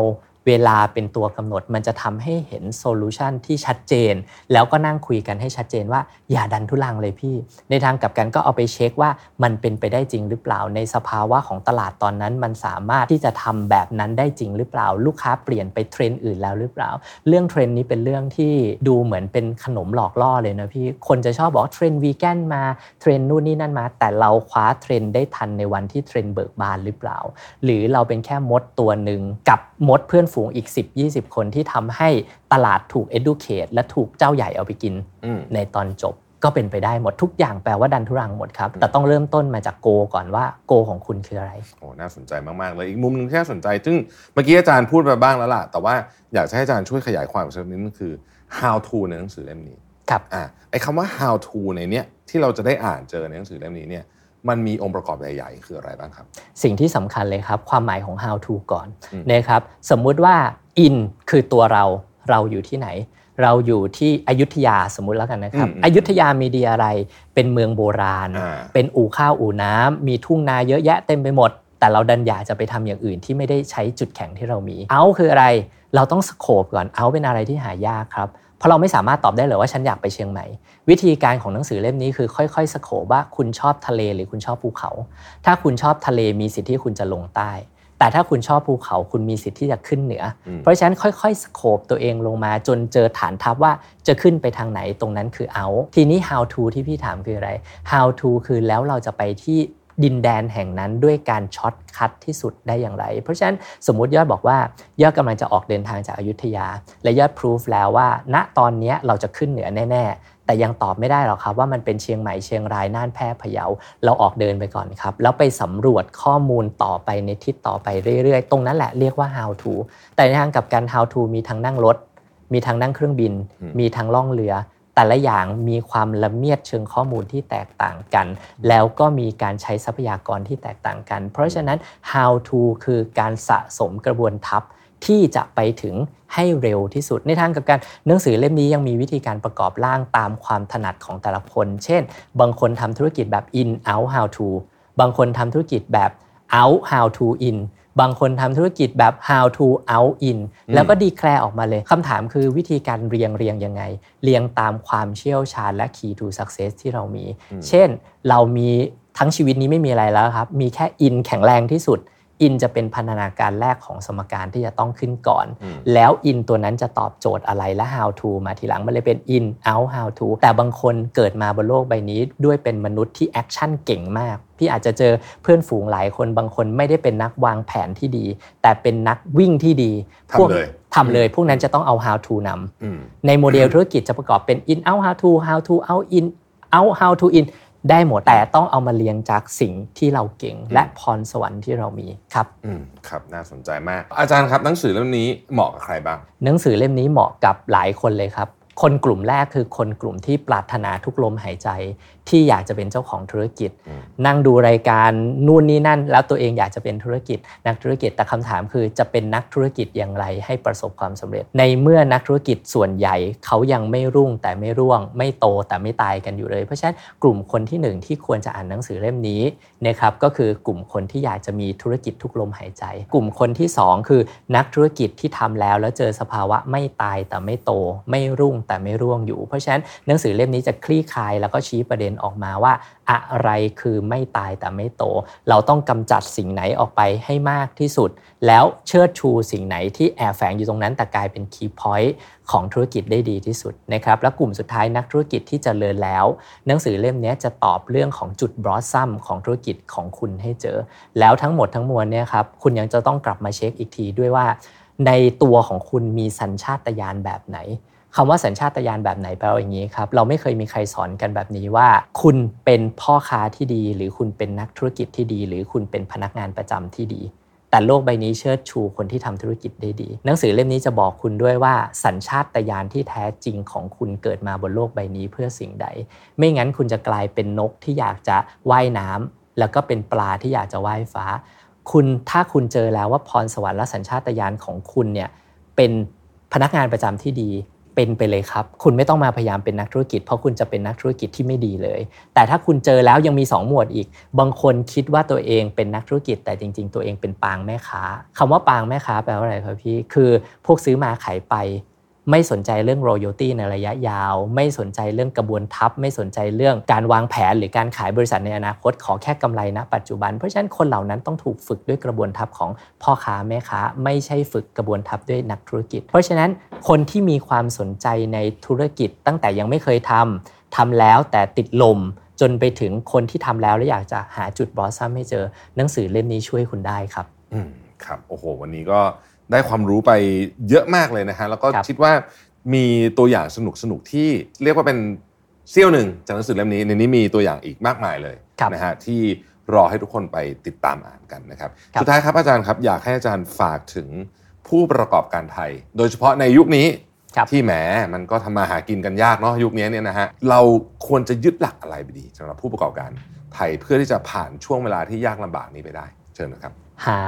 เวลาเป็นตัวกำหนดมันจะทำให้เห็น solution ที่ชัดเจน แล้วก็นั่งคุยกันให้ชัดเจนว่าอย่าดันทุรังเลยพี่ ในทางกลับกันก็เอาไปเช็คว่ามันเป็นไปได้จริงหรือเปล่าในสภาวะของตลาดตอนนั้น มันสามารถที่จะทำแบบนั้นได้จริงหรือเปล่า ลูกค้าเปลี่ยนไปเทรนด์อื่นแล้วหรือเปล่า เรื่องเทรนด์นี้เป็นเรื่องที่ดูเหมือนเป็นขนมหลอกล่อเลยนะพี่คนจะชอบบอกเทรนด์วีแกนมาเทรนด์นู่นนี่นั่นมา แต่เราคว้าเทรนด์ได้ทันในวันที่เทรนด์เบิกบานหรือเปล่า หรือเราเป็นแค่มดตัวหนึ่งกับมดเพื่อนฝูงอีก 10-20 คนที่ทำให้ตลาดถูก educate และถูกเจ้าใหญ่เอาไปกินอืมในตอนจบก็เป็นไปได้หมดทุกอย่างแปลว่าดันทุรังหมดครับ แต่ต้องเริ่มต้นมาจากโกก่อนว่าโกของคุณคืออะไรโอ้น่าสนใจมากๆเลยอีกมุมหนึงที่น่าสนใจ ซึ่งเมื่อกี้อาจารย์พูดไปบ้างแล้วล่ะ แต่ว่าอยากจะให้อาจารย์ช่วยขยายความอีกสักนิดนึงคือ how to ในหนังสือเล่มนี้ครับอ่าไอ้คำว่า how to ในเนี้ยที่เราจะได้อ่านเจอในหนังสือเล่มนี้เนี่ย มันมีองค์ประกอบใหญ่ๆ คืออะไรบ้างครับ สิ่งที่สำคัญเลยครับ ความหมายของ how to ก่อนอืมนะครับสมมุติว่า in คือตัวเราเราอยู่ที่ไหน เราอยู่ที่อยุธยาสมมุติแล้วกันนะครับอืมอืมอยุธยามีดีอะไร เป็นเมืองโบราณอ่าเป็นอู่ข้าวอู่น้ำมีทุ่งนาเยอะแยะเต็มไปหมด แต่เราดันอยากจะไปทำอย่างอื่นที่ไม่ได้ใช้จุดแข็งที่เรามีเอาคืออะไร เราต้องสโคปก่อนเอาเป็นอะไรที่หายากครับ เพราะเราไม่สามารถตอบได้เลยว่าฉันอยากไปเชียงใหม่ วิธีการของหนังสือเล่มนี้คือค่อยๆสโคปว่าคุณชอบทะเลหรือคุณชอบภูเขา ถ้าคุณชอบทะเลมีสิทธิ์ที่คุณจะลงใต้ แต่ถ้าคุณชอบภูเขาคุณมีสิทธิ์ที่จะขึ้นเหนืออมเพราะฉะนั้นค่อยๆ scope ตัวเองลงมาจนเจอฐานทัพว่าจะขึ้นไปทางไหนตรงนั้นคือเอา ทีนี้ how to ที่พี่ถามคืออะไร how to คือแล้วเราจะไปที่ ดินแดนแห่งนั้นด้วยการ shortcut ที่สุดได้อย่างไร เพราะฉะนั้นสมมุติยอดบอกว่ายอดกำลังจะออกเดินทางจากอยุธยา และยอดพิสูจน์แล้วว่า ณตอนเนี้ยเราจะขึ้นเหนือแน่ๆ แต่ยังตอบไม่ได้หรอกครับว่ามันเป็นเชียงใหม่เชียงรายน่านแพร่พะเยาเราออกเดินไปก่อนครับ แล้วไปสำรวจข้อมูลต่อไปในทิศต่อไปเรื่อยๆ ตรงนั้นแหละเรียกว่า how to แต่ในทางกลับการ how to มีทั้งนั่งรถมีทั้งนั่งเครื่องบินอืมมีทั้งล่องเรือ แต่ละอย่างมีความละเมียดเชิงข้อมูลที่แตกต่างกัน แล้วก็มีการใช้ทรัพยากรที่แตกต่างกัน เพราะฉะนั้น how to คือการสะสมกระบวนทัพที่จะไปถึงให้เร็วที่สุดในทางกับการหนังสือเล่มนี้ยังมีวิธีการประกอบร่างตามความถนัดของแต่ละคน เช่น บางคนทำธุรกิจแบบ in out how to บางคนทำธุรกิจแบบ out how to in บางคนทำธุรกิจแบบ how to out in แล้วก็ดีแคลร์ออกมาเลยคำถามคือวิธีการเรียงเรียงยังไง เรียงตามความเชี่ยวชาญและ key to success ที่เรามี เช่น เรามีทั้งชีวิตนี้ไม่มีอะไรแล้วครับ มีแค่ in แข็งแรงที่สุด in จะเป็นพันธนาการแรกของสมการที่จะต้องขึ้นก่อนอืมแล้ว in ตัวนั้นจะตอบโจทย์อะไรและ how to มาทีหลังมันเลยเป็น in out how to แต่บางคนเกิดมาบนโลกใบนี้ด้วยเป็นมนุษย์ที่ action เก่งมาก พี่อาจจะเจอเพื่อนฝูงหลายคนบางคนไม่ได้เป็นนักวางแผนที่ดี แต่เป็นนักวิ่งที่ดีทำพวกเลยทำเลยพวกนั้นจะต้องเอา how to นำอืมในโมเดลธุรกิจจะประกอบเป็น in out how to how to out in out how to in ได้หมดแต่ต้องเอามาเรียงจากสิ่งที่เราเก่ง และพรสวรรค์ที่เรามีครับอืมครับน่าสนใจมาก อาจารย์ครับหนังสือเล่มนี้เหมาะกับใครบ้าง หนังสือเล่มนี้เหมาะกับหลายคนเลยครับ คนกลุ่มแรกคือคนกลุ่มที่ปรารถนาทุกลมหายใจ ที่อยากจะเป็นเจ้าของธุรกิจอืมนั่งดูรายการนู่นนี่นั่น แล้วตัวเองอยากจะเป็นธุรกิจ นักธุรกิจแต่คำถามคือจะเป็นนักธุรกิจอย่างไรให้ประสบความสำเร็จ ในเมื่อนักธุรกิจส่วนใหญ่เขายังไม่รุ่งแต่ไม่ร่วง ไม่โตแต่ไม่ตายกันอยู่เลย เพราะฉะนั้นกลุ่มคนที่หนึ่งที่ควรจะอ่านหนังสือเล่มนี้ นะครับก็คือกลุ่มคนที่อยากจะมีธุรกิจทุกลมหายใจ กลุ่มคนที่สองคือนักธุรกิจที่ทำแล้วแล้วเจอสภาวะไม่ตายแต่ไม่โต ไม่รุ่งแต่ไม่ร่วงอยู่ เพราะฉะนั้นหนังสือเล่มนี้จะคลี่คลายแล้วก็ชี้ประเด็นออกมาว่า อะไรคือไม่ตายแต่ไม่โต เราต้องกำจัดสิ่งไหนออกไปให้มากที่สุด แล้วเชิดชูสิ่งไหนที่แอบแฝงอยู่ตรงนั้นแต่กลายเป็น key point ของธุรกิจได้ดีที่สุดนะครับและกลุ่มสุดท้ายนักธุรกิจที่จเจริญแล้ว หนังสือเล่มนี้จะตอบเรื่องของจุด blossom ของธุรกิจของคุณให้เจอ แล้วทั้งหมดทั้งมวลเนี่ยครับคุณยังจะต้องกลับมาเช็คอีกทีด้วยว่า ในตัวของคุณมีสัญชาตญาณแบบไหนคำว่าสัญชาตญาณแบบไหนแปลว่าอย่างนี้ครับ เราไม่เคยมีใครสอนกันแบบนี้ว่า คุณเป็นพ่อค้าที่ดี หรือคุณเป็นนักธุรกิจที่ดี หรือคุณเป็นพนักงานประจำที่ดี แต่โลกใบนี้เชิดชูคนที่ทำธุรกิจได้ดี หนังสือเล่มนี้จะบอกคุณด้วยว่าสัญชาตญาณที่แท้จริงของคุณเกิดมาบนโลกใบนี้เพื่อสิ่งใด ไม่งั้นคุณจะกลายเป็นนกที่อยากจะว่ายน้ำแล้วก็เป็นปลาที่อยากจะว่ายฟ้า คุณถ้าคุณเจอแล้วว่าพรสวรรค์และสัญชาตญาณของคุณเนี่ยเป็นพนักงานประจำที่ดี เป็นไปเลยครับ คุณไม่ต้องมาพยายามเป็นนักธุรกิจ เพราะคุณจะเป็นนักธุรกิจที่ไม่ดีเลย แต่ถ้าคุณเจอแล้วยังมี 2 หมวดอีก บางคนคิดว่าตัวเองเป็นนักธุรกิจ แต่จริง ๆ ตัวเองเป็นปางแม่ค้าคำว่าปางแม่ค้าแปลว่าอะไรครับพี่ คือพวกซื้อมาขายไป ไม่สนใจเรื่อง royalty ในระยะยาว ไม่สนใจเรื่องกระบวนทัพ ไม่สนใจเรื่องการวางแผนหรือการขายบริษัทในอนาคต ขอแค่กำไรณปัจจุบัน เพราะฉะนั้นคนเหล่านั้นต้องถูกฝึกด้วยกระบวนทัพของพ่อค้าแม่ค้า ไม่ใช่ฝึกกระบวนทัพด้วยนักธุรกิจ เพราะฉะนั้นคนที่มีความสนใจในธุรกิจตั้งแต่ยังไม่เคยทำทำแล้วแต่ติดลมจนไปถึงคนที่ทำแล้วแล้วอยากจะหาจุดบอสซัมให้เจอหนังสือเล่มนี้ช่วยคุณได้ครับ อืมครับโอ้โห วันนี้ก็ ได้ความรู้ไปเยอะมากเลยนะฮะแล้วก็ครับคิดว่ามีตัวอย่างสนุกสนุกๆที่เรียกว่าเป็นเสี้ยวหนึ่งจากหนังสือเล่มนี้ในนี้มีตัวอย่างอีกมากมายเลยครับนะฮะที่รอให้ทุกคนไปติดตามอ่านกันนะครับครับสุดท้ายครับอาจารย์ครับอยากให้อาจารย์ฝากถึงผู้ประกอบการไทย โดยเฉพาะในยุคนี้ครับที่แหมมันก็ทำมาหากินกันยากเนาะยุคนี้เนี่ยนะฮะเราควรจะยึดหลักอะไรไปดีสำหรับผู้ประกอบการไทยเพื่อที่จะผ่านช่วงเวลาที่ยากลำบากนี้ไปได้ เชิญนะครับ หา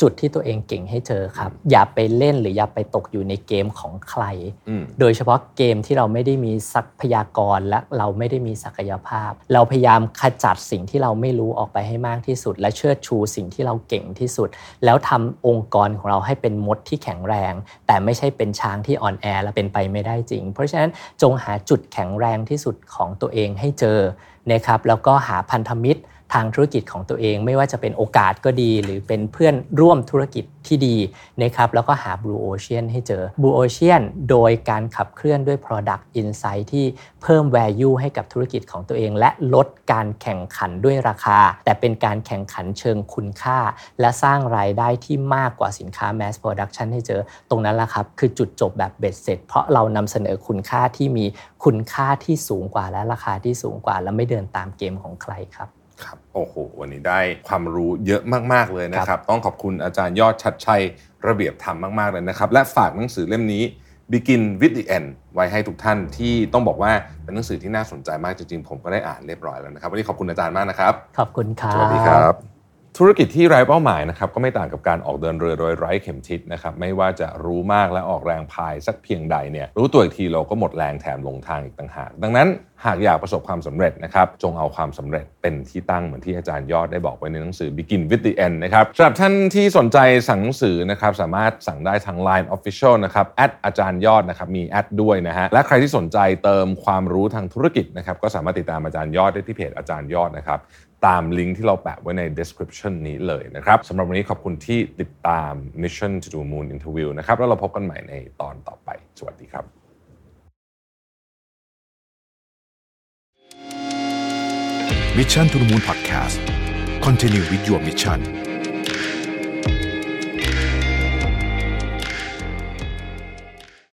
จุดที่ตัวเองเก่งให้เจอครับ อย่าไปเล่นหรืออย่าไปตกอยู่ในเกมของใครอืมโดยเฉพาะเกมที่เราไม่ได้มีทรัพยากรและเราไม่ได้มีศักยภาพ เราพยายามขจัดสิ่งที่เราไม่รู้ออกไปให้มากที่สุด และเชิดชูสิ่งที่เราเก่งที่สุด แล้วทำองค์กรของเราให้เป็นมดที่แข็งแรง แต่ไม่ใช่เป็นช้างที่อ่อนแอและเป็นไปไม่ได้จริง เพราะฉะนั้นจงหาจุดแข็งแรงที่สุดของตัวเองให้เจอนะครับแล้วก็หาพันธมิตร ทางธุรกิจของตัวเอง ไม่ว่าจะเป็นโอกาสก็ดี หรือเป็นเพื่อนร่วมธุรกิจที่ดีนะครับแล้วก็หา Blue Ocean ให้เจอ Blue Ocean โดยการขับเคลื่อนด้วย Product Insight ที่เพิ่ม value ให้กับธุรกิจของตัวเอง และลดการแข่งขันด้วยราคา แต่เป็นการแข่งขันเชิงคุณค่า และสร้างรายได้ที่มากกว่าสินค้า mass production ให้เจอ ตรงนั้นแหละครับ คือจุดจบแบบเบ็ดเสร็จ เพราะเรานำเสนอคุณค่าที่มีคุณค่าที่สูงกว่าและราคาที่สูงกว่า และไม่เดินตามเกมของใครครับ ครับโอ้โหวันนี้ได้ความรู้เยอะมาก ๆ เลยนะครับ ต้องขอบคุณอาจารย์ยอดชัดชัยระเบียบธรรมมาก ๆ เลยนะครับ และฝากหนังสือเล่มนี้ Begin with the End ไว้ให้ทุกท่านที่ต้องบอกว่าเป็นหนังสือที่น่าสนใจมากจริงๆผมก็ได้อ่านเรียบร้อยแล้วนะครับ วันนี้ขอบคุณอาจารย์มากนะครับ ขอบคุณครับสวัสดีครับ ธุรกิจที่ไร้เป้าหมายนะครับก็ไม่ต่างกับการออกเดินเรือโดยไร้เข็มทิศนะครับไม่ว่าจะรู้มากและออกแรงพายสักเพียงใดเนี่ยรู้ตัวอีกทีเราก็หมดแรงแถมลงทางอีกต่างหาก ดังนั้นหากอยากประสบความสำเร็จนะครับจงเอาความสำเร็จเป็นที่ตั้งเหมือนที่อาจารย์ยอดได้บอกไว้ในหนังสือ Begin with the End นะครับสำหรับท่านที่สนใจสั่งหนังสือนะครับสามารถสั่งได้ทาง Line Official นะครับอาจารย์ยอดนะครับมีแอดด้วยนะฮะและใครที่สนใจเติมความรู้ทางธุรกิจนะครับก็สามารถติดตามอาจารย์ยอดได้ที่เพจอาจารย์ยอดนะครับ ตามลิงก์ที่เราแปะไว้ใน description นี้เลยนะครับสำหรับวันนี้ขอบคุณที่ติดตาม Mission to the Moon Interview นะครับแล้วเราพบกันใหม่ในตอนต่อไป สวัสดีครับ Mission to the Moon Podcast Continue with your mission